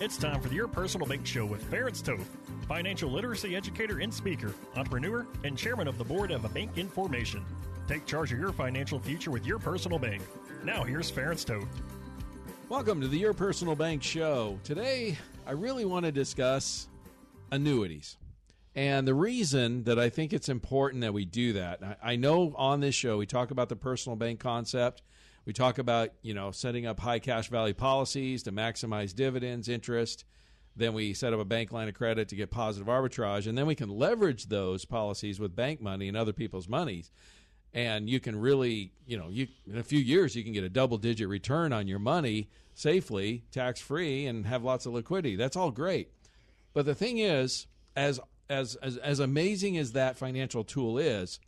It's time for the Your Personal Bank Show with Ferenc Toth, financial literacy educator and speaker, entrepreneur, and chairman of the board of a bank information. Take charge of your financial future with your personal bank. Now here's Ferenc Toth. Welcome to the Your Personal Bank Show. Today, I really want to discuss annuities. And the reason that I think it's important that we do that, I know on this show we talk about the personal bank concept. We talk about, you know, setting up high cash value policies to maximize dividends, interest. Then we set up a bank line of credit to get positive arbitrage. And then we can leverage those policies with bank money and other people's monies. And you can really, you know, you in a few years you can get a double digit return on your money safely, tax free, and have lots of liquidity. That's all great. But the thing is, as as as, as amazing as that financial tool is,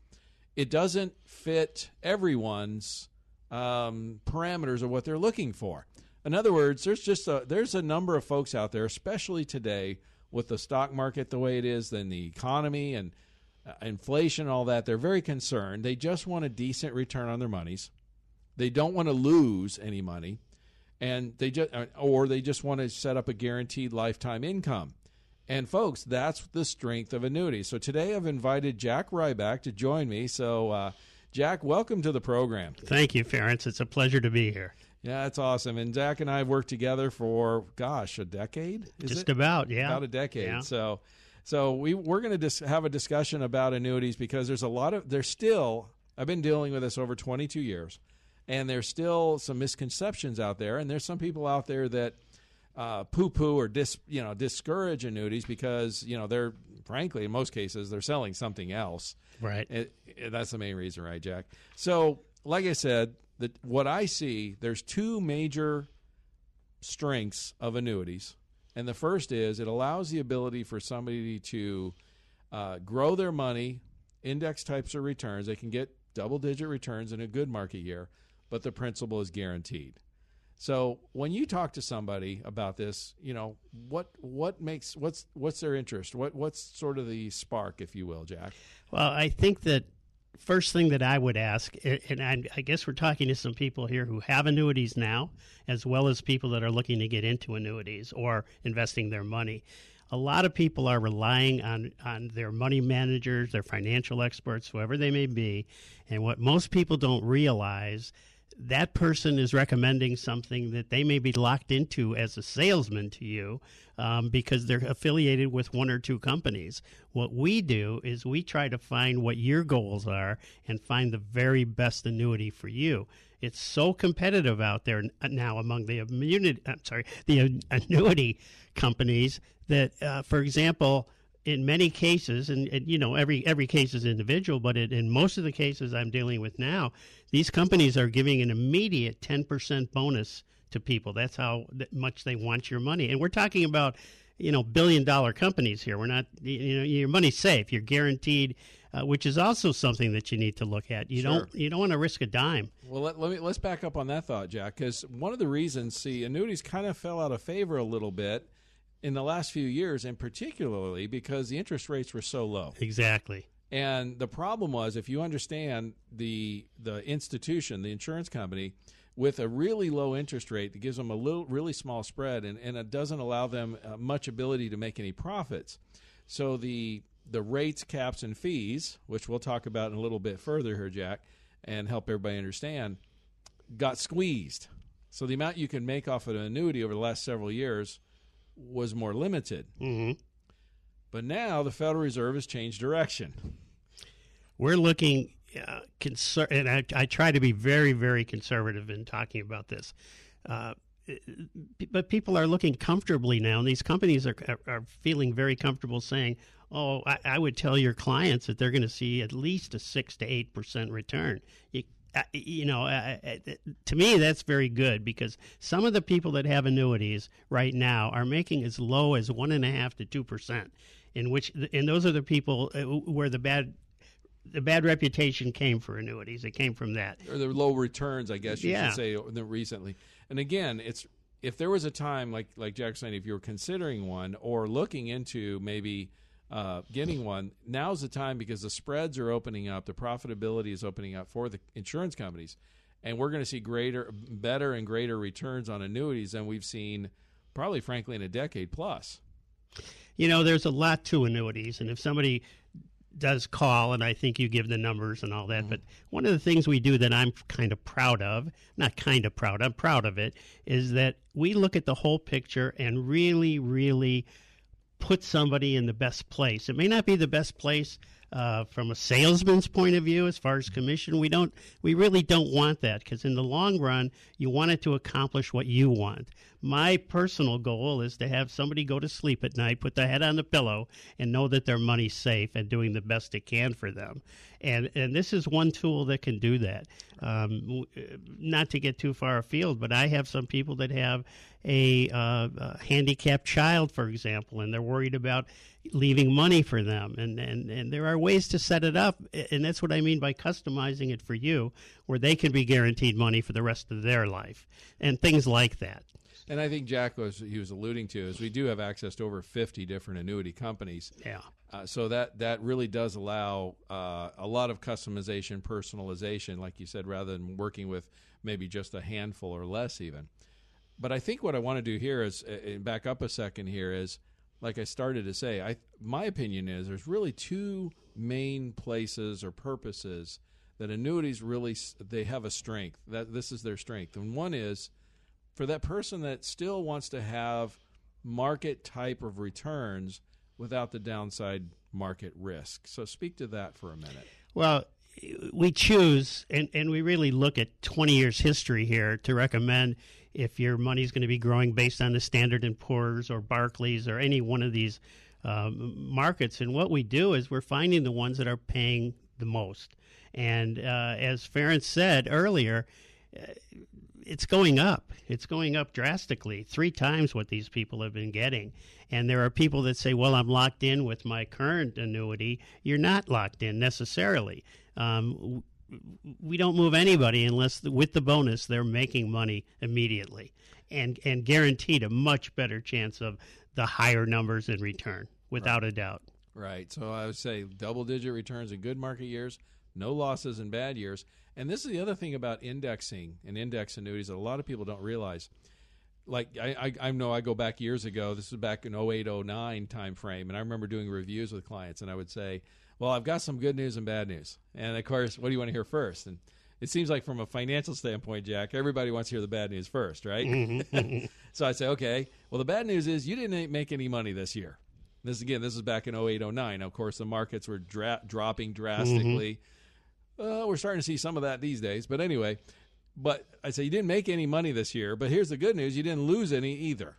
it doesn't fit everyone's um, parameters of what they're looking for. In other words, there's just a, there's a number of folks out there, especially today with the stock market the way it is, then the economy and uh, inflation, and all that. They're very concerned. They just want a decent return on their monies. They don't want to lose any money, and they just uh, or they just want to set up a guaranteed lifetime income. And folks, that's the strength of annuities. So today I've invited Jack Riback to join me. So. Uh, Jack, welcome to the program. Thank you, Ferenc. It's a pleasure to be here. Yeah, that's awesome. And Jack and I have worked together for, gosh, a decade? Is Just it? about, yeah. About a decade. Yeah. So, so we we're going to dis- have a discussion about annuities because there's a lot of there's still I've been dealing with this over 22 years, and there's still some misconceptions out there, and there's some people out there that uh, poo-poo or dis you know discourage annuities because you know they're frankly in most cases they're selling something else. Right. It, it, that's the main reason, right, Jack? So, like I said, that what I see, there's two major strengths of annuities. And the first is it allows the ability for somebody to uh, grow their money, index types of returns. They can get double digit returns in a good market year, but the principal is guaranteed. So when you talk to somebody about this, you know what what makes what's what's their interest? What what's sort of the spark, if you will, Jack? Well, I think that first thing that I would ask, and I, guess we're talking to some people here who have annuities now, as well as people that are looking to get into annuities or investing their money. A lot of people are relying on, on their money managers, their financial experts, whoever they may be. And what most people don't realize that person is recommending something that they may be locked into as a salesman to you um, because they're affiliated with one or two companies. What we do is we try to find what your goals are and find the very best annuity for you. It's so competitive out there now among the immunity, I'm sorry, the annuity companies that, uh, for example, in many cases, and, and, you know every every case is individual, but it, in most of the cases I'm dealing with now, these companies are giving an immediate ten percent bonus to people. That's how much they want your money, and we're talking about you know billion dollar companies here. We're not you know your money's safe. You're guaranteed. Uh, which is also something that you need to look at. You sure. don't you don't want to risk a dime. Well, let, let me let's back up on that thought, Jack, because one of the reasons, see, annuities kind of fell out of favor a little bit in the last few years, and particularly because the interest rates were so low. Exactly. And the problem was, if you understand the the institution, the insurance company, with a really low interest rate that gives them a little, really small spread, and, and it doesn't allow them uh, much ability to make any profits. So the the rates, caps, and fees, which we'll talk about in a little bit further here, Jack, and help everybody understand, got squeezed. So the amount you can make off of an annuity over the last several years was more limited. Mm-hmm. But now the Federal Reserve has changed direction. We're looking, uh, conser- and I, I, try to be very, very conservative in talking about this. Uh, but people are looking comfortably now, and these companies are, are, feeling very comfortable saying, "Oh, I, I, would tell your clients that they're going to see at least a six to eight percent return." You you know, uh, uh, to me, that's very good because some of the people that have annuities right now are making as low as one and a half to two percent. In which, and those are the people uh, where the bad the bad reputation came for annuities. It came from that. Or the low returns, I guess you yeah. should say, recently. And again, it's if there was a time like like Jack saying, if you were considering one or looking into maybe uh, getting one, now's the time because the spreads are opening up, the profitability is opening up for the insurance companies, and we're going to see greater, better, and greater returns on annuities than we've seen, probably, frankly, in a decade plus. You know, there's a lot to annuities, and if somebody does call, and I think you give the numbers and all that. Mm-hmm. But one of the things we do that I'm kind of proud of, not kind of proud, I'm proud of it, is that we look at the whole picture and really, really put somebody in the best place. It may not be the best place uh, from a salesman's point of view as far as commission. We don't, we really don't want that because in the long run, you want it to accomplish what you want. My personal goal is to have somebody go to sleep at night, put their head on the pillow, and know that their money's safe and doing the best it can for them. And and this is one tool that can do that. Um, not to get too far afield, but I have some people that have a, uh, a handicapped child, for example, and they're worried about leaving money for them. And, and, and there are ways to set it up. And that's what I mean by customizing it for you, where they can be guaranteed money for the rest of their life and things like that. And I think Jack was he was alluding to is we do have access to over fifty different annuity companies. Yeah. Uh, so that that really does allow uh, a lot of customization, personalization, like you said, rather than working with maybe just a handful or less even. But I think what I want to do here is, back up a second here, is like I started to say, I my opinion is there's really two main places or purposes that annuities really they have a strength that this is their strength, and one is for that person that still wants to have market type of returns without the downside market risk. So speak to that for a minute. Well, we choose and, and we really look at 20 years history here to recommend if your money is going to be growing based on the Standard and Poor's or Barclays or any one of these um, markets. And what we do is we're finding the ones that are paying the most. And uh, as Ferenc said earlier, uh, it's going up. It's going up drastically, three times what these people have been getting. And there are people that say, well, I'm locked in with my current annuity. You're not locked in necessarily. Um, we don't move anybody unless with the bonus they're making money immediately and and guaranteed a much better chance of the higher numbers in return without right. a doubt. Right. So I would say double digit returns in good market years, no losses in bad years. And this is the other thing about indexing and index annuities that a lot of people don't realize. Like I, I, I know I go back years ago. This was back in 08, 09 time frame, and I remember doing reviews with clients, and I would say, well, I've got some good news and bad news. And of course, what do you want to hear first? And it seems like from a financial standpoint, Jack, everybody wants to hear the bad news first, right? Mm-hmm. so I say, okay, well, the bad news is you didn't make any money this year. This again, this is back in 08, 09. Of course, the markets were dra- dropping drastically. Mm-hmm. Uh, we're starting to see some of that these days. But anyway, but I say you didn't make any money this year. But here's the good news: you didn't lose any either.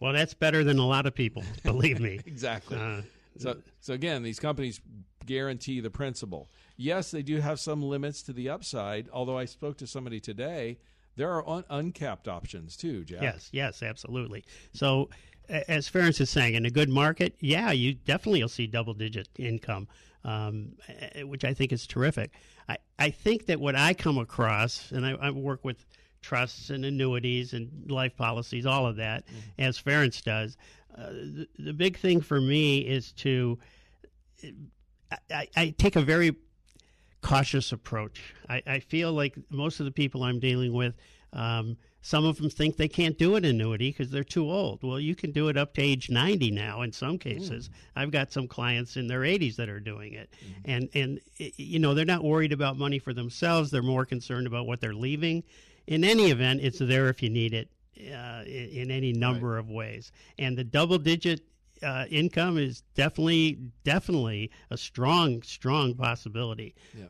Well, that's better than a lot of people, believe me. exactly. Uh, so, so again, these companies guarantee the principal. Yes, they do have some limits to the upside. Although I spoke to somebody today, there are un- uncapped options too, Jack. Yes, yes, absolutely. So, as Ferenc is saying, in a good market, yeah, you definitely will see double-digit income, um, which I think is terrific. I, I think that what I come across, and I, I work with trusts and annuities and life policies, all of that, mm-hmm. as Ferenc does. Uh, the, the, big thing for me is to I, I take a very cautious approach. I, I, feel like most of the people I'm dealing with, um, some of them think they can't do an annuity because they're too old. Well, you can do it up to age 90 now in some cases. Mm. I've got some clients in their 80s that are doing it. Mm. And, and, you know, they're not worried about money for themselves. They're more concerned about what they're leaving. In any event, it's there if you need it uh, in, in, any number right. of ways. And the double digit uh, income is definitely, definitely a strong, strong possibility. Yeah.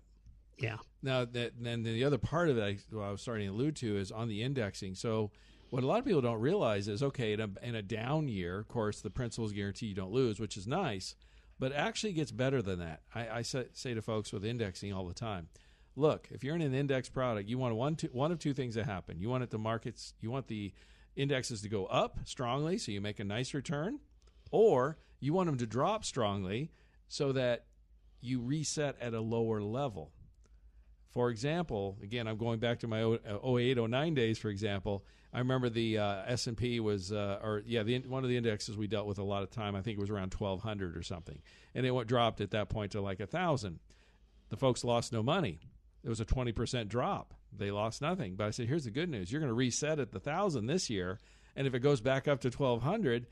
Yeah. Now, that, then the other part of it I, I was starting to allude to is on the indexing. So, what a lot of people don't realize is okay, in a, in a down year, of course, the principal's guarantee you don't lose, which is nice, but actually gets better than that. I, I say, say to folks with indexing all the time look, if you're in an index product, you want one, two, one of two things to happen. You want it the markets, you want the indexes to go up strongly, so you make a nice return, or you want them to drop strongly so that you reset at a lower level. For example, again, I'm going back to my 08, 09 days. For example, I remember the uh, S and P was, uh, or yeah, the, one of the indexes we dealt with a lot of time. I think it was around 1,200 or something, and it dropped at that point to like a thousand. The folks lost no money. It was a 20% drop. They lost nothing. But I said, here's the good news: you're going to reset at the thousand this year, and if it goes back up to 1,200,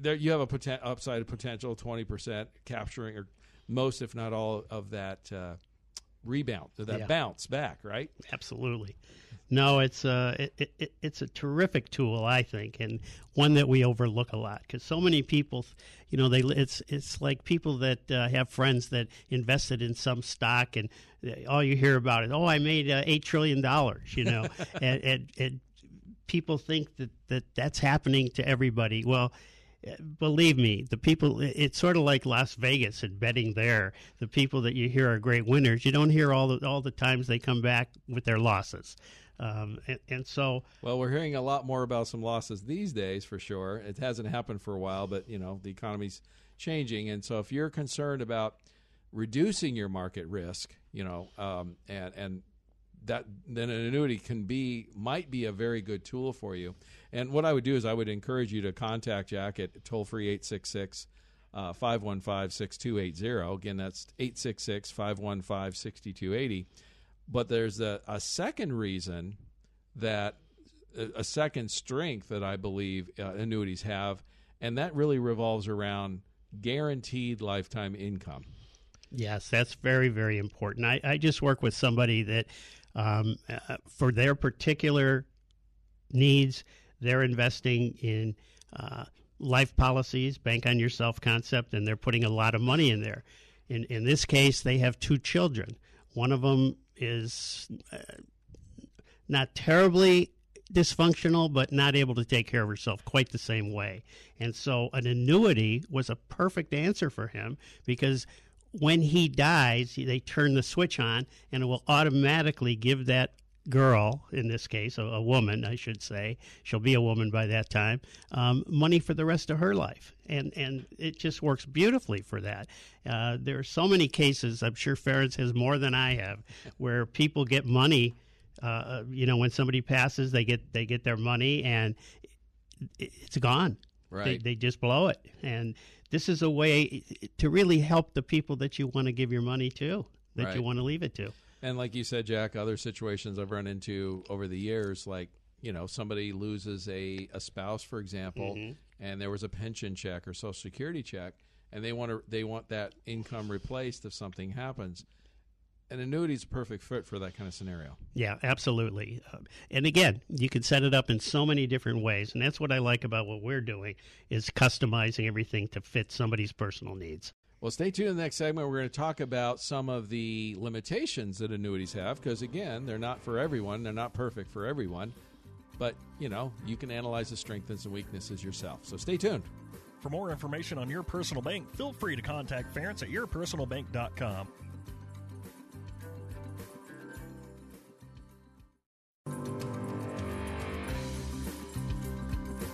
there you have a poten- upside potential 20% capturing or most, if not all, of that. Uh, rebound, that yeah. bounce back, right? Absolutely. No, it's a it, it, it's a terrific tool, I think, and one that we overlook a lot because so many people, you know, they it's it's like people that uh, have friends that invested in some stock, and all you hear about is, oh, I made uh, eight trillion dollars, you know, and, and, and people think that, that that's happening to everybody. Well, believe me, the people, it's sort of like Las Vegas and betting there. The people that you hear are great winners, you don't hear all the, all the times they come back with their losses. Um, and, and, so. Well, we're hearing a lot more about some losses these days for sure. It hasn't happened for a while, but, you know, the economy's changing. And so if you're concerned about reducing your market risk, you know, um, and, and that then an annuity can be might be a very good tool for you. And what I would do is I would encourage you to contact Jack at toll free 866 uh, 515 6280. Again, that's 866 515 6280. But there's a, a second reason that a second strength that I believe uh, annuities have, and that really revolves around guaranteed lifetime income. Yes, that's very, very important. I, I just work with somebody that, um, uh, for their particular needs, they're investing in uh, life policies, bank on yourself concept, and they're putting a lot of money in there. In, in this case, they have two children. One of them is uh, not terribly dysfunctional, but not able to take care of herself quite the same way. And so an annuity was a perfect answer for him because when he dies, they turn the switch on and it will automatically give that girl, in this case, a, a, woman, I should say, she'll be a woman by that time, um, money for the rest of her life. And, and it just works beautifully for that. Uh, there are so many cases, I'm sure Ferris has more than I have, where people get money. Uh, you know, when somebody passes, they get they get their money and it's gone. Right. They, they just blow it. And this is a way to really help the people that you want to give your money to, that right. you want to leave it to. And like you said, Jack, other situations I've run into over the years, like you know, somebody loses a, a spouse, for example, mm-hmm. and there was a pension check or social security check, and they want to they want that income replaced if something happens. An annuity is a perfect fit for that kind of scenario. Yeah, absolutely. Uh, and again, you can set it up in so many different ways, and that's what I like about what we're doing is customizing everything to fit somebody's personal needs. Well, stay tuned in the next segment. We're going to talk about some of the limitations that annuities have because, again, they're not for everyone. They're not perfect for everyone. But, you know, you can analyze the strengths and weaknesses yourself. So stay tuned. For more information on your personal bank, feel free to contact Ferenc at yourpersonalbank.com.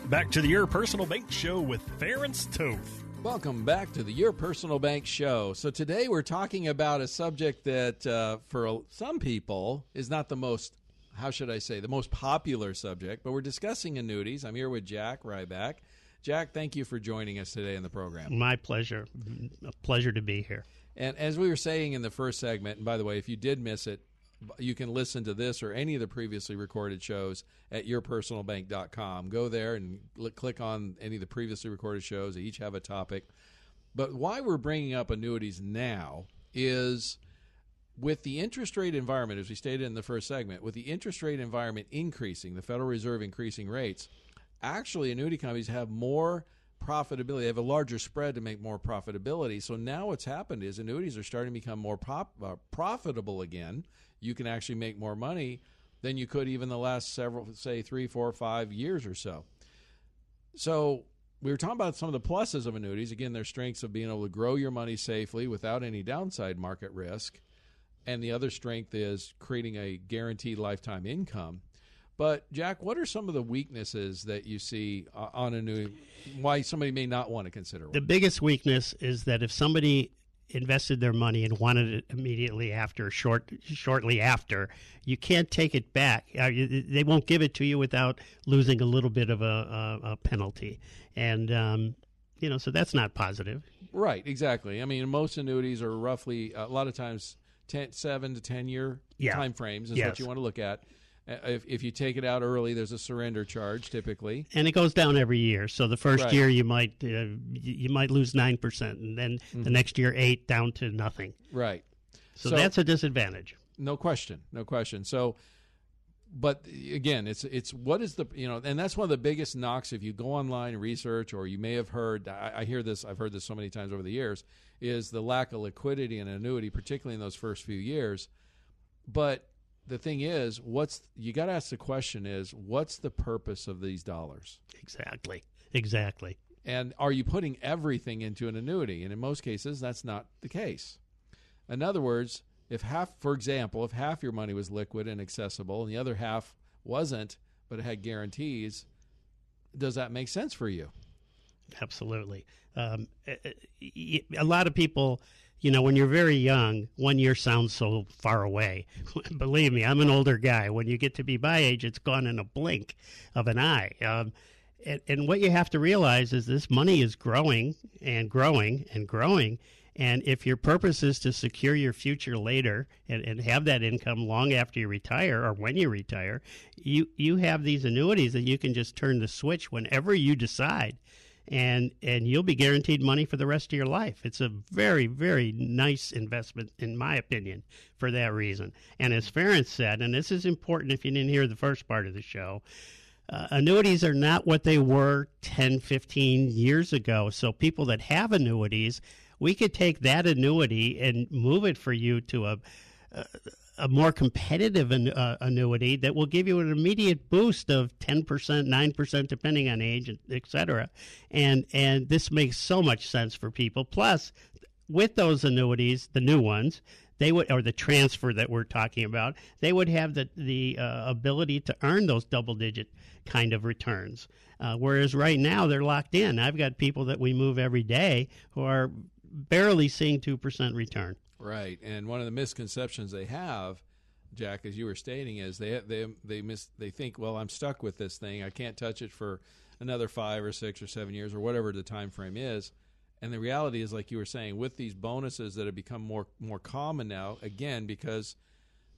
Back to the Your Personal Bank Show with Ferenc Toth. Welcome back to the Your Personal Bank Show. So today we're talking about a subject that, uh, for some people, is not the most, how should I say, the most popular subject, but we're discussing annuities. I'm here with Jack Riback. Jack, thank you for joining us today in the program. My pleasure. A pleasure to be here. And as we were saying in the first segment, and by the way, if you did miss it, you can listen to this or any of the previously recorded shows at yourpersonalbank.com. Go there and click on any of the previously recorded shows. They each have a topic. But why we're bringing up annuities now is with the interest rate environment, as we stated in the first segment, with the interest rate environment increasing, the Federal Reserve increasing rates, actually annuity companies have more profitability. They have a larger spread to make more profitability. So now what's happened is annuities are starting to become more uh, profitable again you can actually make more money than you could even the last several, say, three, four, five years or so. So we were talking about some of the pluses of annuities. Again, their strengths of being able to grow your money safely without any downside market risk. and the other strength is creating a guaranteed lifetime income. But Jack, what are some of the weaknesses that you see uh, on a new? Why somebody may not want to consider one? The biggest weakness is that if somebody invested their money and wanted it immediately after, short shortly after, you can't take it back. Uh, they won't give it to you without losing a little bit of a, a, a penalty, and um, you know, so that's not positive. Right, exactly. I mean, most annuities are roughly a lot of times 10, seven to ten year time frames is Yes. what you want to look at. Uh, If, if you take it out early, there's a surrender charge typically. and it goes down every year. So the first Right. year you might uh, you, might lose nine percent, and then Mm-hmm. the next year eight down to nothing. Right. So, that's a disadvantage. no question, no question. So, but again, it's it's what is the you know, and that's one of the biggest knocks. If you go online and research, or you may have heard, I, I hear this, I've heard this so many times over the years, is the lack of liquidity in an annuity, particularly in those first few years. But the thing is, what's you got to ask the question is, what's the purpose of these dollars? Exactly. Exactly. And are you putting everything into an annuity? And in most cases, that's not the case. In other words, if half, for example, if half your money was liquid and accessible and the other half wasn't, but it had guarantees, does that make sense for you? Absolutely. Um, a- lot of people, you know, when you're very young, one year sounds so far away. Believe me, I'm an older guy. When you get to be my age, it's gone in a blink of an eye. Um, and, and what you have to realize is this money is growing and growing and growing. And if your purpose is to secure your future later and, and have that income long after you retire or when you retire, you, you have these annuities that you can just turn the switch whenever you decide and and you'll be guaranteed money for the rest of your life. It's a very very nice investment in my opinion for that reason. And as Farron said, and this is important if you didn't hear the first part of the show, uh, annuities are not what they were 10, 15 years ago. So people that have annuities, we could take that annuity and move it for you to a a more competitive an, uh, annuity that will give you an immediate boost of 10%, 9% depending on age, et cetera. And, and this makes so much sense for people. Plus, with those annuities, the new ones, they would, or the transfer that we're talking about, they would have the, the uh, ability to earn those double digit kind of returns. Uh, whereas right now they're locked in. I've got people that we move every day who are barely seeing 2% return. Right, and one of the misconceptions they have, Jack, as you were stating, is they they they miss they think, well, I'm stuck with this thing. I can't touch it for another five or six or seven years or whatever the time frame is. And the reality is, like you were saying, with these bonuses that have become more more common now, again because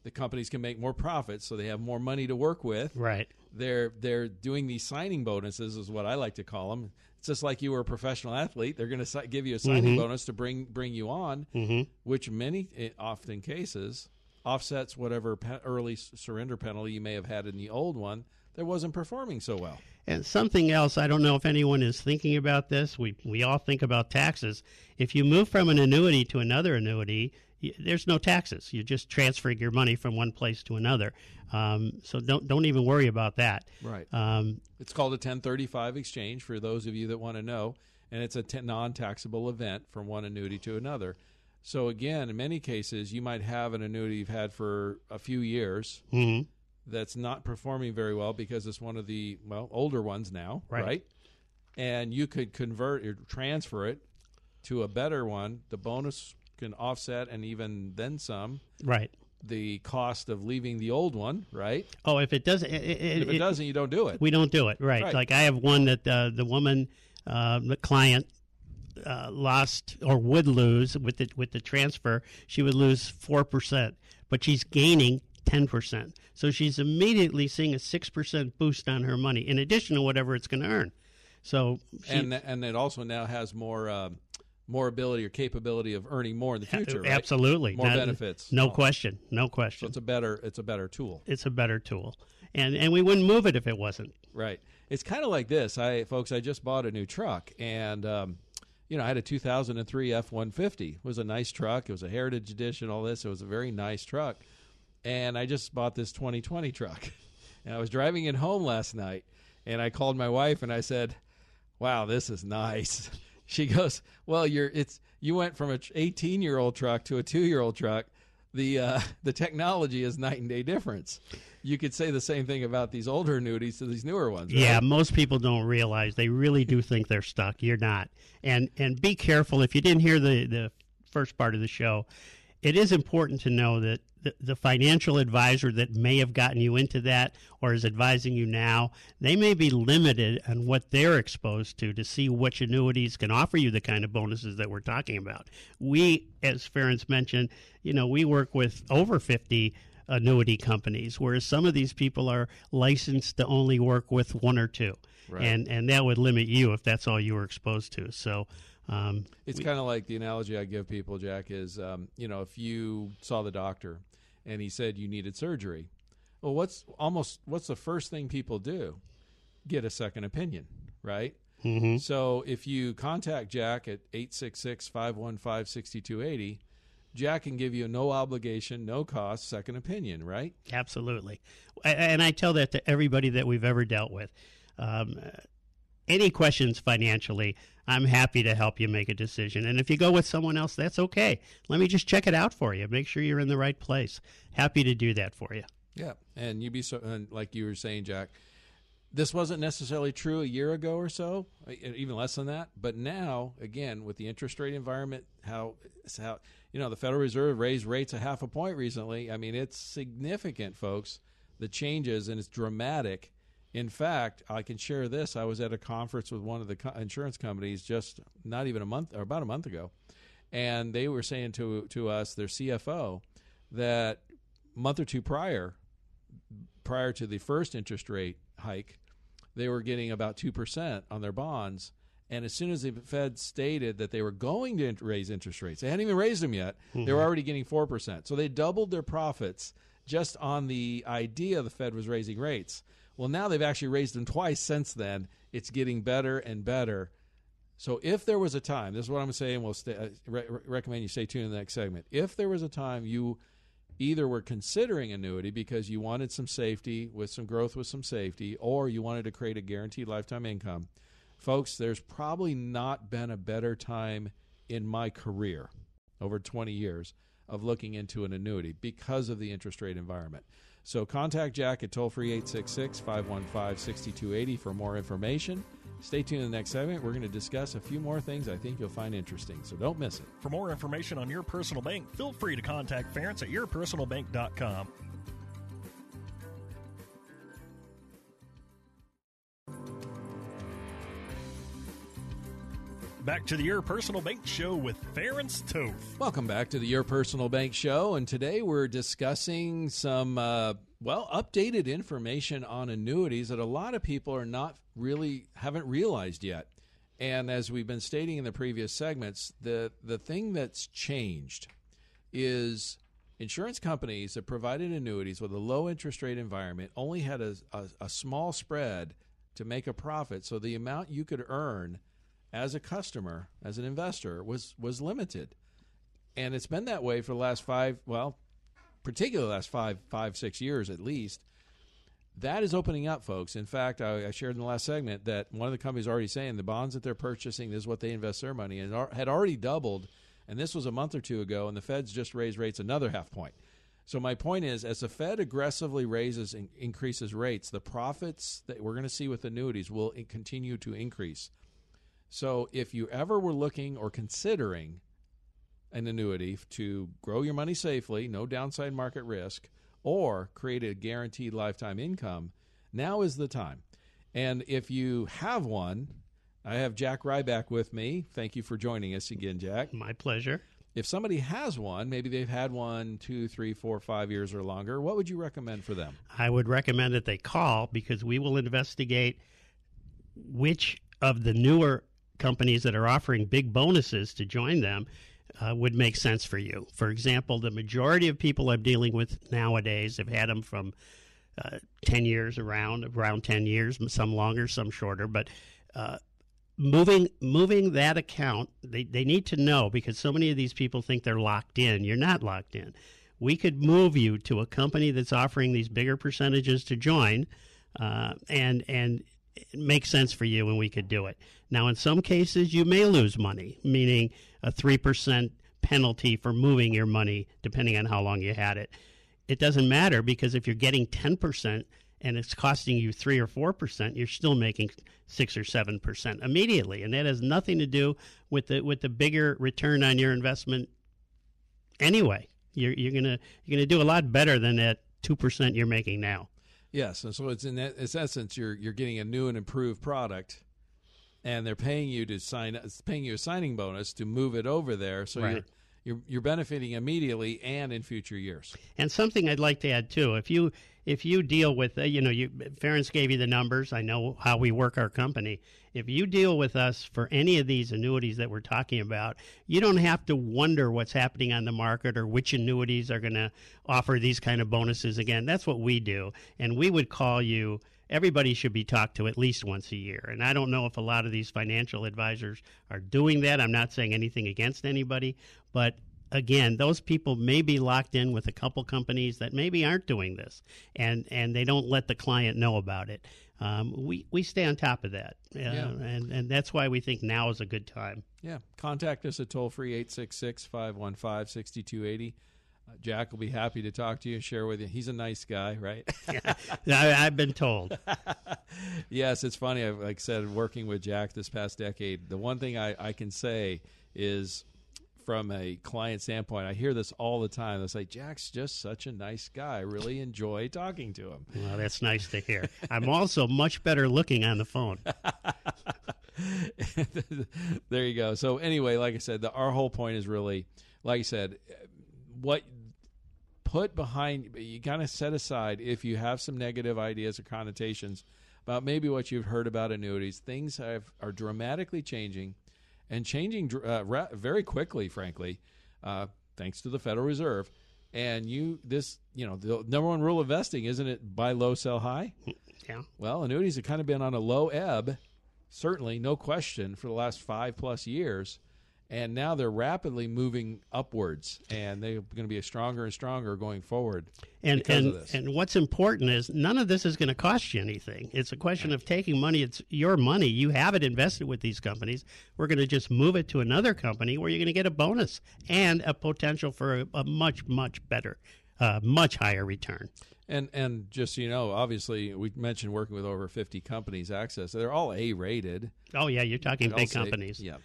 the companies can make more profits, so they have more money to work with. Right. They're they're doing these signing bonuses, is what I like to call them. It's just like you were a professional athlete; they're going to give you a signing bonus to bring bring you on, which many eh, often cases offsets whatever pe- early surrender penalty you may have had in the old one that wasn't performing so well. And something else, I don't know if anyone is thinking about this. We we all think about taxes. If you move from an annuity to another annuity, there's no taxes. You're just transferring your money from one place to another. Um, so don't don't even worry about that. Right. Um, It's called a 1035 exchange for those of you that want to know, and it's a t- non-taxable event from one annuity to another. So again, in many cases, you might have an annuity you've had for a few years mhm. that's not performing very well because it's one of the well older ones now, Right. right? And you could convert or transfer it to a better one. The bonus can offset and even then some Right. the cost of leaving the old one, right? Oh, if it doesn't, it, it, If it doesn't, you don't do it. we don't do it. Right. Right. Like I have one that uh, the woman, uh, the client, uh, lost or would lose with the with the transfer. She would lose four percent, but she's gaining ten percent. So she's immediately seeing a six percent boost on her money, in addition to whatever it's going to earn. So she, and and it also now has more um, more ability or capability of earning more in the future. right? absolutely more Not- benefits. No Oh. question. No So question. it's a better it's a better tool, it's a better tool, and and we wouldn't move it if it wasn't. right? It's kind of like this. I folks, I just bought a new truck, and um, you know I had a 2003 F150. It was a nice truck. It was a Heritage Edition. All this. It was a very nice truck, and I just bought this 2020 truck. And I was driving it home last night, and I called my wife and I said, "Wow, this is nice." She goes, "Well, you're it's you went from a 18 year old truck to a two year old truck, the uh, the technology is night and day difference. You could say the same thing about these older annuities to these newer ones. Right? Yeah, most people don't realize they really do think they're stuck. You're not, and and be careful if you didn't hear the the first part of the show. It is important to know that the, the financial advisor that may have gotten you into that or is advising you now, they may be limited on what they're exposed to to see which annuities can offer you the kind of bonuses that we're talking about. We, as Ferenc mentioned, you know, we work with over 50 annuity companies, whereas some of these people are licensed to only work with one or two. Right. And, and that would limit you if that's all you were exposed to. So, um, it's kind of like the analogy I give people, Jack, is um, you know if you saw the doctor and he said you needed surgery, well, what's almost what's the first thing people do? Get a second opinion, right? Mm-hmm. So if you contact Jack at 866-515-6280, Jack can give you a no obligation, no cost second opinion, right? Absolutely. And I tell that to everybody that we've ever dealt with. Um, any questions financially, I'm happy to help you make a decision. And if you go with someone else, that's okay. Let me just check it out for you. Make sure you're in the right place. Happy to do that for you. Yeah, and you be so and like you were saying, Jack. This wasn't necessarily true a year ago or so, even less than that. But now, again, with the interest rate environment, how how you know the Federal Reserve raised rates a half a point recently. I mean, it's significant, folks. The changes and it's dramatic in fact, I can share this. I was at a conference with one of the co- insurance companies just not even a month or about a month ago, and they were saying to to us, their CFO, that month or two prior, prior to the first interest rate hike, they were getting about two percent on their bonds. And as soon as the Fed stated that they were going to raise interest rates, they hadn't even raised them yet. Mm-hmm. They were already getting four percent. So they doubled their profits just on the idea the Fed was raising rates. Well, now they've actually raised them twice since then. It's getting better and better. So if there was a time, this is what I'm saying. We'll stay, uh, re- recommend you stay tuned in the next segment. If there was a time you either were considering annuity because you wanted some safety with some growth with some safety, or you wanted to create a guaranteed lifetime income, folks, there's probably not been a better time in my career over 20 years of looking into an annuity because of the interest rate environment. So contact Jack at toll free 866 515 6280 for more information. Stay tuned in the next segment. We're going to discuss a few more things I think you'll find interesting, so don't miss it. For more information on your personal bank, feel free to contact Ferenc at yourpersonalbank.com. Back to the Your Personal Bank Show with Ferenc Toth. Welcome back to the Your Personal Bank Show, and today we're discussing some uh, well updated information on annuities that a lot of people are not really haven't realized yet. And as we've been stating in the previous segments, the the thing that's changed is insurance companies that provided annuities with a low interest rate environment only had a, a, a small spread to make a profit. So the amount you could earn as a customer, as an investor, was was limited, and it's been that way for the last five, well, particularly the last five, five, six years at least. That is opening up, folks. In fact, I, I shared in the last segment that one of the companies already saying the bonds that they're purchasing, this is what they invest their money in, had already doubled, and this was a month or two ago, and the Fed's just raised rates another half point. So my point is, as the Fed aggressively raises and increases rates, the profits that we're going to see with annuities will continue to increase. So if you ever were looking or considering an annuity to grow your money safely, no downside market risk, or create a guaranteed lifetime income, now is the time. And if you have one, I have Jack Riback with me. Thank you for joining us again, Jack. My pleasure. If somebody has one, maybe they've had one two, three, four, five years or longer, what would you recommend for them? I would recommend that they call because we will investigate which of the newer companies that are offering big bonuses to join them uh, would make sense for you. For example, the majority of people I'm dealing with nowadays have had them from uh, 10 years around, around 10 years, some longer, some shorter, but uh, moving moving that account, they, they need to know because so many of these people think they're locked in. You're not locked in. We could move you to a company that's offering these bigger percentages to join, uh, and and it makes sense for you and we could do it. Now, in some cases, you may lose money, meaning a 3% penalty for moving your money depending on how long you had it. It doesn't matter because if you're getting 10% and it's costing you 3 or 4%, you're still making 6 or 7% immediately. And that has nothing to do with the with the bigger return on your investment anyway. You're you're going you're to do a lot better than that 2% you're making now. Yes, and so it's in that, its essence you're you're getting a new and improved product, and they're paying you to sign paying you a signing bonus to move it over there. So Right. you're you're you're benefiting immediately and in future years. And something I'd like to add too, if you if you deal with, uh, you know, you Ferenc gave you the numbers. I know how we work our company. If you deal with us for any of these annuities that we're talking about, you don't have to wonder what's happening on the market or which annuities are going to offer these kind of bonuses again. That's what we do, and we would call you. Everybody should be talked to at least once a year. And I don't know if a lot of these financial advisors are doing that. I'm not saying anything against anybody, but again, those people may be locked in with a couple companies that maybe aren't doing this, and and they don't let the client know about it. Um, we we stay on top of that, uh, and and that's why we think now is a good time. Yeah, contact us at toll free 866 515 6280. Jack will be happy to talk to you and share with you. He's a nice guy, right? I, I've been told. yes, it's funny. I've, like I said, working with Jack this past decade, the one thing I, I can say is from a client standpoint, I hear this all the time. It's like, Jack's just such a nice guy. I really enjoy talking to him. Well, that's nice to hear. I'm also much better looking on the phone. there you go. So anyway, like I said, the, our whole point is really, like I said, what put behind you kind of set aside if you have some negative ideas or connotations about maybe what you've heard about annuities. Things have, are dramatically changing and changing uh, ra- very quickly, frankly, uh, thanks to the Federal Reserve. And you, this, you know, the number one rule of investing isn't it buy low, sell high? Yeah. Well, annuities have kind of been on a low ebb, certainly, no question, for the last five plus years. And now they're rapidly moving upwards, and they're going to be stronger and stronger going forward And and and what's important is none of this is going to cost you anything. It's a question of taking money. It's your money. You have it invested with these companies. We're going to just move it to another company where you're going to get a bonus and a potential for a, a much much better, uh, much higher return. And and just so you know, obviously, we mentioned working with over 50 companies, Access. They're all A rated. Oh yeah, you're talking I'll big companies. Yeah. Yeah,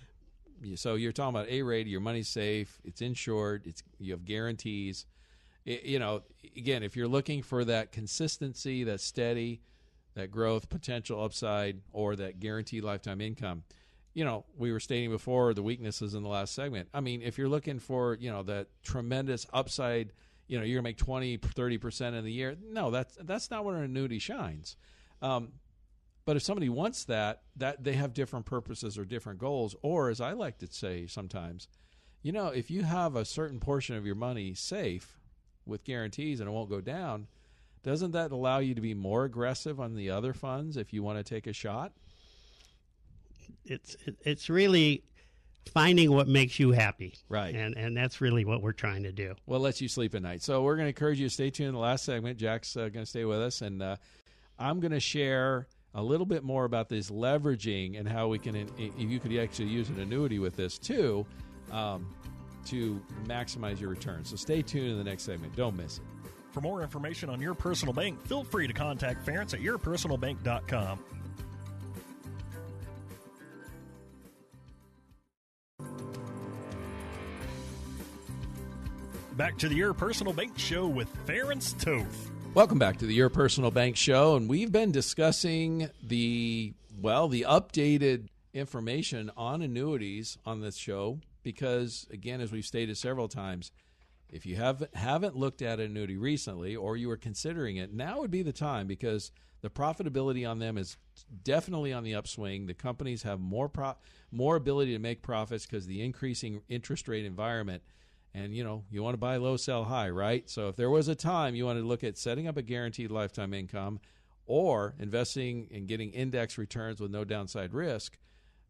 So you're talking about A rated, your money's safe, it's insured, it's you have guarantees. I- you know, again, if you're looking for that consistency, that steady, that growth potential upside, or that guaranteed lifetime income, you know, we were stating before the weaknesses in the last segment. I mean, if you're looking for, you know, that tremendous upside, you know, you're gonna make 20, 30 percent in the year. No, that's that's not where an annuity shines. Um, but if somebody wants that, that they have different purposes or different goals. Or as I like to say sometimes, you know, if you have a certain portion of your money safe with guarantees and it won't go down, doesn't that allow you to be more aggressive on the other funds if you want to take a shot? It's it's really finding what makes you happy, Right. And and that's really what we're trying to do. Well, lets you sleep at night. So we're going to encourage you to stay tuned in the last segment. Jack's uh, going to stay with us, and uh, I'm going to share a little bit more about this leveraging and how we can, if you could actually use an annuity with this too, um, to maximize your return. So stay tuned in the next segment. Don't miss it. For more information on your personal bank, feel free to contact Ferenc at yourpersonalbank.com. Back to the Your Personal Bank Show with Ferenc Toth. Welcome back to the Your Personal Bank Show, and we've been discussing the well, the updated information on annuities on this show because, again, as we've stated several times, if you have haven't looked at an annuity recently or you are considering it, now would be the time because the profitability on them is definitely on the upswing. The companies have more pro- more ability to make profits because the increasing interest rate environment and you know you want to buy low sell high right? So if there was a time you wanted to look at setting up a guaranteed lifetime income or investing and getting index returns with no downside risk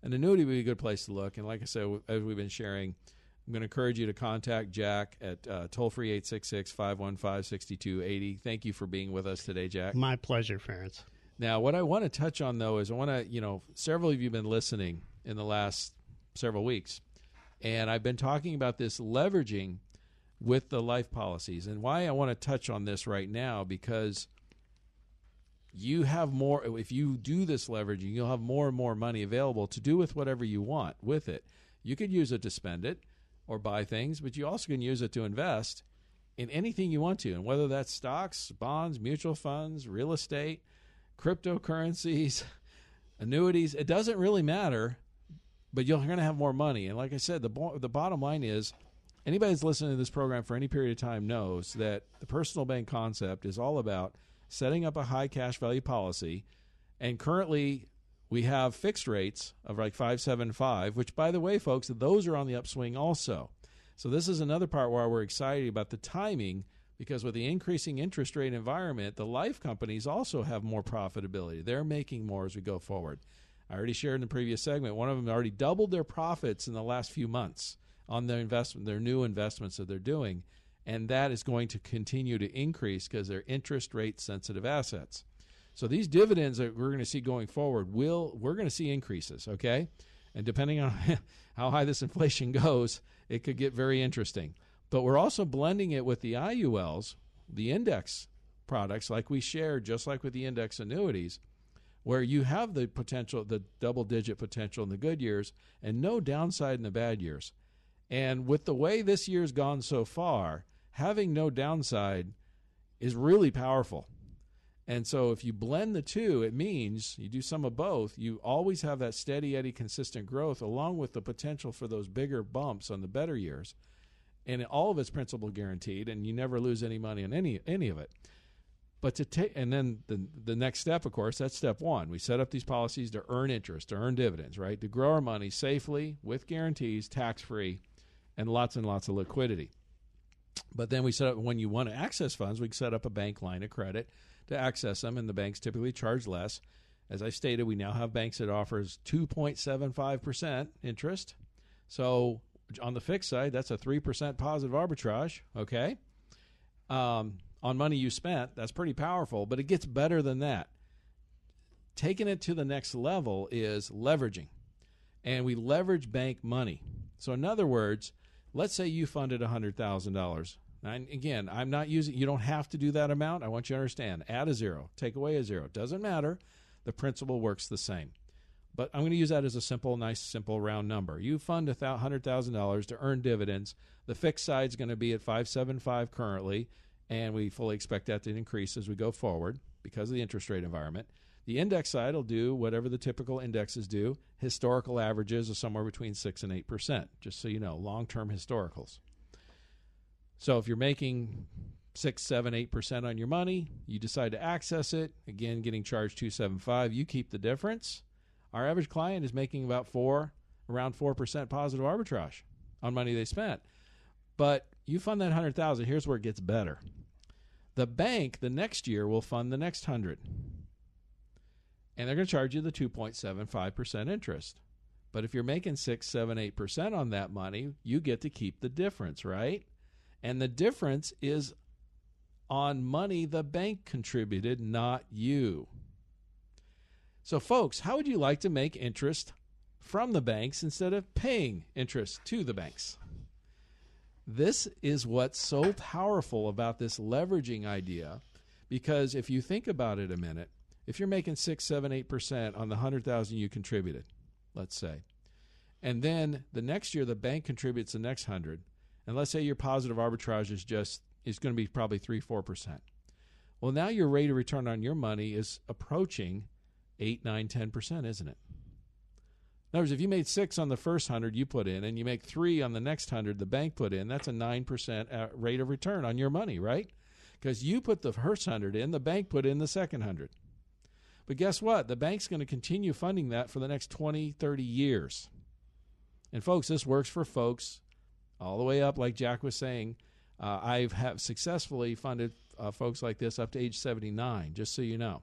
an annuity would be a good place to look. And like i said as we've been sharing i'm going to encourage you to contact jack at uh, toll free 866-515-6280 thank you for being with us today jack. My pleasure, Ferenc. now, what I want to touch on though is I want to, you know, several of you have been listening in the last several weeks, And I've been talking about this leveraging with the life policies. And why I want to touch on this right now because you have more if you do this leveraging, you'll have more and more money available to do with whatever you want with it. You could use it to spend it or buy things, but you also can use it to invest in anything you want to, and whether that's stocks, bonds, mutual funds, real estate, cryptocurrencies, annuities, it doesn't really matter, but you're going to have more money. And like I said, the bo- the bottom line is anybody that's listening to this program for any period of time knows that the personal bank concept is all about setting up a high cash value policy. And currently, we have fixed rates of like 575, which, by the way, folks, those are on the upswing also. So, this is another part where we're excited about the timing because with the increasing interest rate environment, the life companies also have more profitability. They're making more as we go forward. I already shared in the previous segment, one of them already doubled their profits in the last few months on their investment, their new investments that they're doing, and that is going to continue to increase because they're interest rate sensitive assets. So these dividends that we're going to see going forward will we're going to see increases, okay? And depending on how high this inflation goes, it could get very interesting. But we're also blending it with the IULs, the index products like we shared just like with the index annuities where you have the potential the double digit potential in the good years and no downside in the bad years. And with the way this year's gone so far, having no downside is really powerful. And so if you blend the two, it means you do some of both, you always have that steady eddy consistent growth along with the potential for those bigger bumps on the better years. And all of it's principal guaranteed and you never lose any money on any any of it. But to take and then the the next step of course, that's step 1. We set up these policies to earn interest, to earn dividends, right? To grow our money safely with guarantees, tax-free and lots and lots of liquidity. But then we set up when you want to access funds, we set up a bank line of credit to access them, and the banks typically charge less. As I stated, we now have banks that offers 2.75% interest. So on the fixed side, that's a 3% positive arbitrage, okay? Um, on money you spent, that's pretty powerful, but it gets better than that. Taking it to the next level is leveraging. And we leverage bank money. So, in other words, let's say you funded $100,000. And again, I'm not using, you don't have to do that amount. I want you to understand. Add a zero, take away a zero. Doesn't matter. The principle works the same. But I'm going to use that as a simple, nice, simple round number. You fund $100,000 to earn dividends. The fixed side is going to be at 575 currently, and we fully expect that to increase as we go forward because of the interest rate environment. The index side will do whatever the typical indexes do. Historical averages are somewhere between 6 and 8%, just so you know, long term historicals. So if you're making 6, 7, 8% on your money, you decide to access it, again, getting charged 275 you keep the difference. Our average client is making about 4, around 4% positive arbitrage on money they spent. But you fund that 100,000, here's where it gets better. The bank the next year will fund the next 100 and they're going to charge you the 2.75% interest. But if you're making 6, 7, 8% on that money, you get to keep the difference, right? And the difference is on money the bank contributed, not you. So, folks, how would you like to make interest from the banks instead of paying interest to the banks? This is what's so powerful about this leveraging idea because if you think about it a minute, if you're making six, seven, eight percent on the hundred thousand you contributed, let's say, and then the next year the bank contributes the next hundred, and let's say your positive arbitrage is just is going to be probably three, four percent. Well, now your rate of return on your money is approaching eight, nine, ten percent, isn't it? In other words, if you made six on the first hundred you put in, and you make three on the next hundred the bank put in, that's a nine percent uh, rate of return on your money, right? Because you put the first hundred in, the bank put in the second hundred. But guess what? The bank's going to continue funding that for the next 20, 30 years. And folks, this works for folks all the way up, like Jack was saying. Uh, I have successfully funded uh, folks like this up to age 79, just so you know.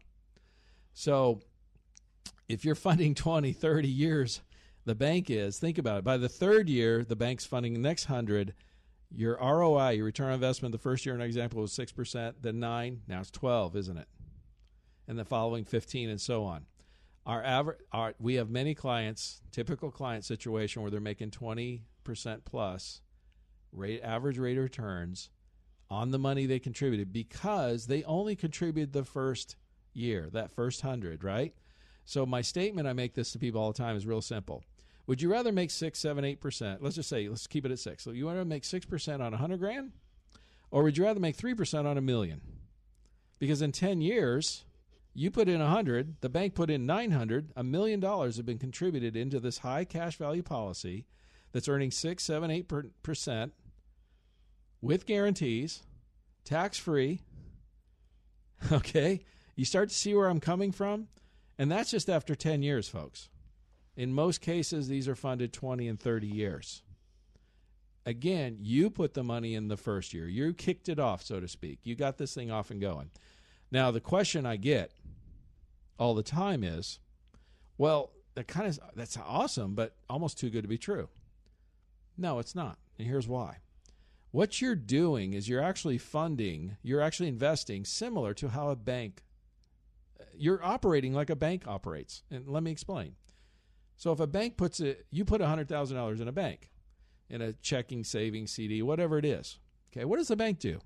So if you're funding 20, 30 years, the bank is, think about it. By the third year, the bank's funding the next 100. Your ROI, your return on investment, the first year in example was 6%, then 9 now it's 12, isn't it? and the following 15 and so on. Our average, our, we have many clients, typical client situation where they're making 20, percent plus rate average rate of returns on the money they contributed because they only contributed the first year, that first hundred, right? So my statement I make this to people all the time is real simple. Would you rather make six, seven, eight percent? Let's just say let's keep it at six. So you want to make six percent on a hundred grand, or would you rather make three percent on a million? Because in ten years, you put in a hundred, the bank put in nine hundred, a million dollars have been contributed into this high cash value policy that's earning six, seven, eight percent with guarantees, tax free. Okay, you start to see where I'm coming from, and that's just after ten years, folks. In most cases, these are funded 20 and 30 years. Again, you put the money in the first year. You kicked it off, so to speak. You got this thing off and going. Now, the question I get all the time is, well, that kind of that's awesome, but almost too good to be true. No, it's not. And here's why. What you're doing is you're actually funding, you're actually investing similar to how a bank you're operating like a bank operates. And let me explain. So if a bank puts it, you put $100,000 in a bank, in a checking, savings, CD, whatever it is. Okay, what does the bank do?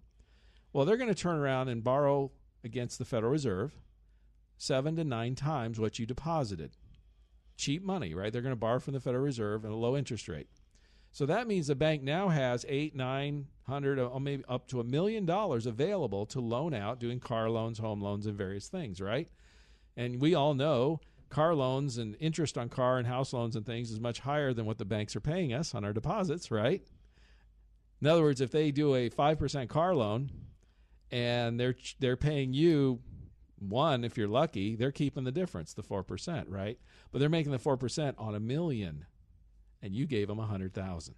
Well, they're going to turn around and borrow against the Federal Reserve seven to nine times what you deposited. Cheap money, right? They're going to borrow from the Federal Reserve at a low interest rate. So that means the bank now has eight, nine hundred, or maybe up to a million dollars available to loan out, doing car loans, home loans, and various things, right? And we all know car loans and interest on car and house loans and things is much higher than what the banks are paying us on our deposits, right? In other words, if they do a 5% car loan and they're they're paying you one if you're lucky, they're keeping the difference, the 4%, right? But they're making the 4% on a million and you gave them 100,000.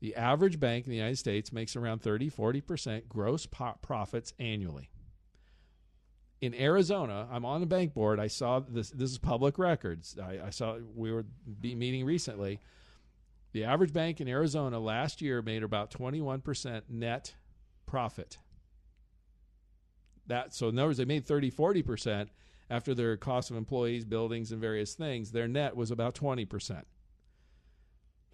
The average bank in the United States makes around 30, 40% gross profits annually in Arizona, I'm on the bank board. I saw this. This is public records. I, I saw we were meeting recently. The average bank in Arizona last year made about 21% net profit. That so in other words, they made 30, 40% after their cost of employees, buildings, and various things. Their net was about 20%.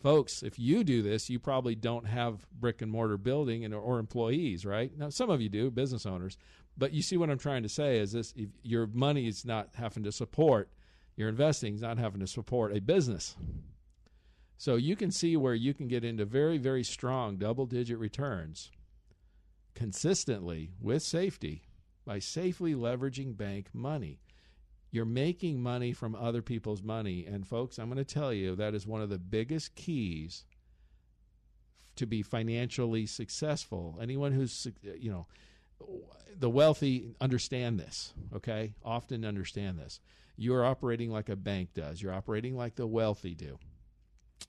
Folks, if you do this, you probably don't have brick and mortar building and or employees, right? Now, some of you do, business owners, but you see what I'm trying to say is this: your money is not having to support your investing is not having to support a business. So you can see where you can get into very, very strong double digit returns consistently with safety by safely leveraging bank money. You're making money from other people's money. And, folks, I'm going to tell you that is one of the biggest keys to be financially successful. Anyone who's, you know, the wealthy understand this, okay? Often understand this. You're operating like a bank does, you're operating like the wealthy do.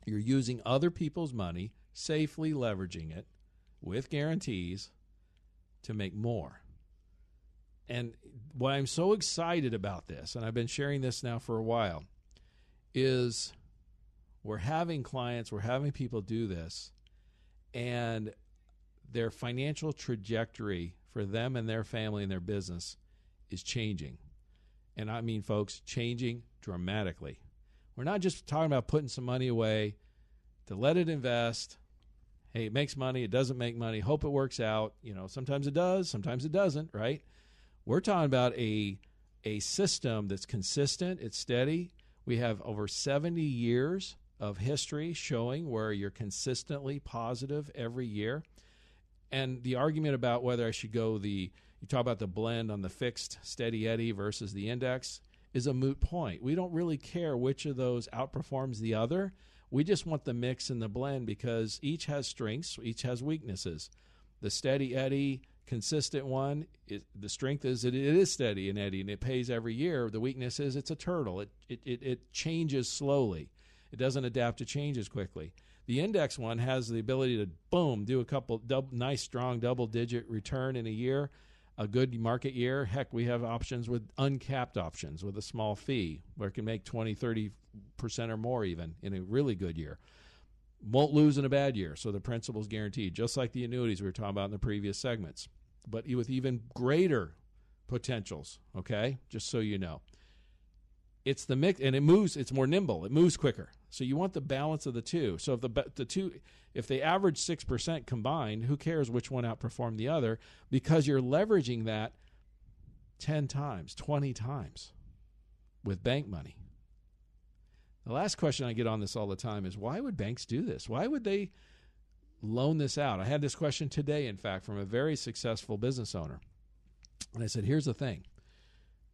You're using other people's money, safely leveraging it with guarantees to make more. And what I'm so excited about this, and I've been sharing this now for a while, is we're having clients, we're having people do this, and their financial trajectory for them and their family and their business is changing. And I mean, folks, changing dramatically. We're not just talking about putting some money away to let it invest. Hey, it makes money, it doesn't make money, hope it works out. You know, sometimes it does, sometimes it doesn't, right? We're talking about a a system that's consistent, it's steady. We have over 70 years of history showing where you're consistently positive every year. And the argument about whether I should go the you talk about the blend on the fixed steady eddy versus the index is a moot point. We don't really care which of those outperforms the other. We just want the mix and the blend because each has strengths, each has weaknesses. The steady eddy, consistent one, it, the strength is that it is steady and eddy and it pays every year. The weakness is it's a turtle. It, it, it, it changes slowly. It doesn't adapt to changes quickly. The index one has the ability to boom do a couple nice strong double digit return in a year, a good market year. Heck, we have options with uncapped options with a small fee where it can make 20, 30 percent or more even in a really good year. Won't lose in a bad year, so the principal is guaranteed, just like the annuities we were talking about in the previous segments, but with even greater potentials. Okay, just so you know. it's the mix and it moves it's more nimble it moves quicker. So you want the balance of the two. So if the the two if they average 6% combined who cares which one outperformed the other? Because you're leveraging that 10 times 20 times with bank money. The last question i get on this all the time is why would banks do this? Why would they loan this out i had this question today in fact from a very successful business owner and i said here's the thing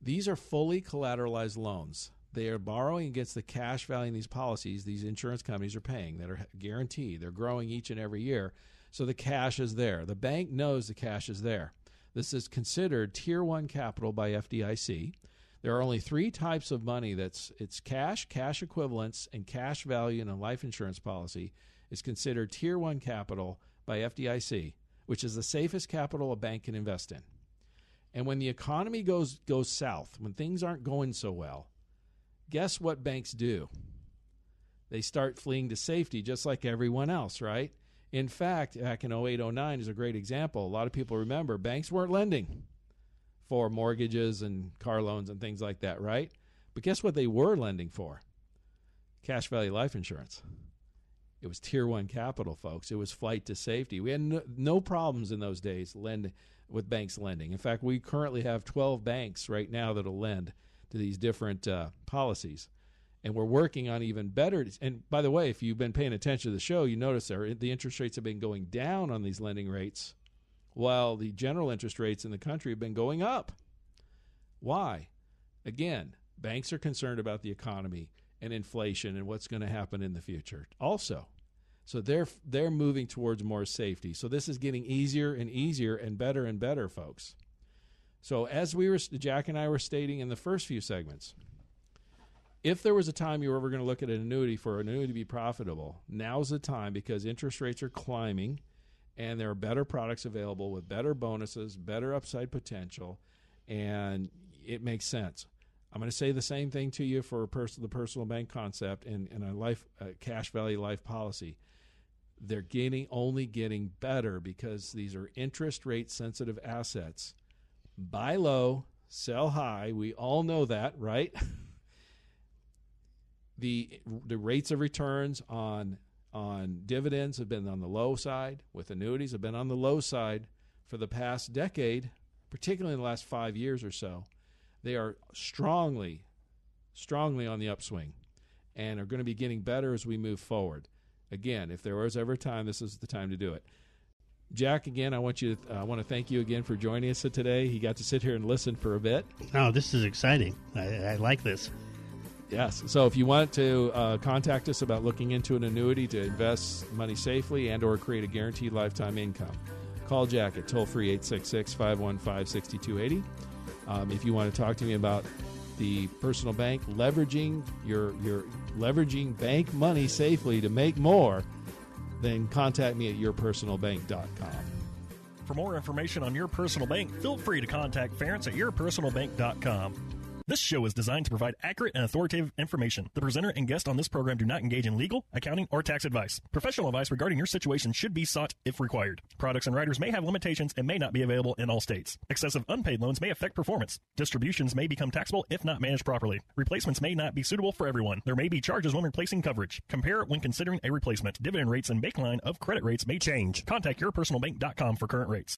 these are fully collateralized loans. They are borrowing against the cash value in these policies these insurance companies are paying that are guaranteed. They're growing each and every year. So the cash is there. The bank knows the cash is there. This is considered tier 1 capital by FDIC. There are only 3 types of money that's it's cash, cash equivalents and cash value in a life insurance policy is considered tier 1 capital by FDIC, which is the safest capital a bank can invest in. And when the economy goes goes south, when things aren't going so well, guess what banks do? They start fleeing to safety just like everyone else, right? In fact, back in 08, 09 is a great example. A lot of people remember banks weren't lending for mortgages and car loans and things like that, right? But guess what they were lending for? Cash value life insurance. It was tier one capital, folks. It was flight to safety. We had no, no problems in those days lending with banks lending. In fact, we currently have 12 banks right now that'll lend to these different uh, policies. And we're working on even better. And by the way, if you've been paying attention to the show, you notice there the interest rates have been going down on these lending rates, while the general interest rates in the country have been going up. Why? Again, banks are concerned about the economy and inflation and what's going to happen in the future. Also, so they're they're moving towards more safety. So this is getting easier and easier and better and better, folks. So as we were Jack and I were stating in the first few segments, if there was a time you were ever going to look at an annuity for an annuity to be profitable, now's the time because interest rates are climbing and there are better products available with better bonuses, better upside potential, and it makes sense. I'm going to say the same thing to you for pers- the personal bank concept and, and a life cash value life policy they're getting only getting better because these are interest rate sensitive assets. Buy low, sell high. We all know that, right? the the rates of returns on on dividends have been on the low side, with annuities have been on the low side for the past decade, particularly in the last 5 years or so. They are strongly strongly on the upswing and are going to be getting better as we move forward. Again, if there was ever a time, this is the time to do it. Jack, again, I want you. To, uh, I want to thank you again for joining us today. He got to sit here and listen for a bit. Oh, this is exciting. I, I like this. Yes. So if you want to uh, contact us about looking into an annuity to invest money safely and or create a guaranteed lifetime income, call Jack at toll free 866 515 6280. Um, if you want to talk to me about the personal bank, leveraging your your leveraging bank money safely to make more, then contact me at yourpersonalbank.com. For more information on your personal bank, feel free to contact Ferenc at yourpersonalbank.com. This show is designed to provide accurate and authoritative information. The presenter and guest on this program do not engage in legal, accounting, or tax advice. Professional advice regarding your situation should be sought if required. Products and riders may have limitations and may not be available in all states. Excessive unpaid loans may affect performance. Distributions may become taxable if not managed properly. Replacements may not be suitable for everyone. There may be charges when replacing coverage. Compare when considering a replacement. Dividend rates and baseline of credit rates may change. Contact yourpersonalbank.com for current rates.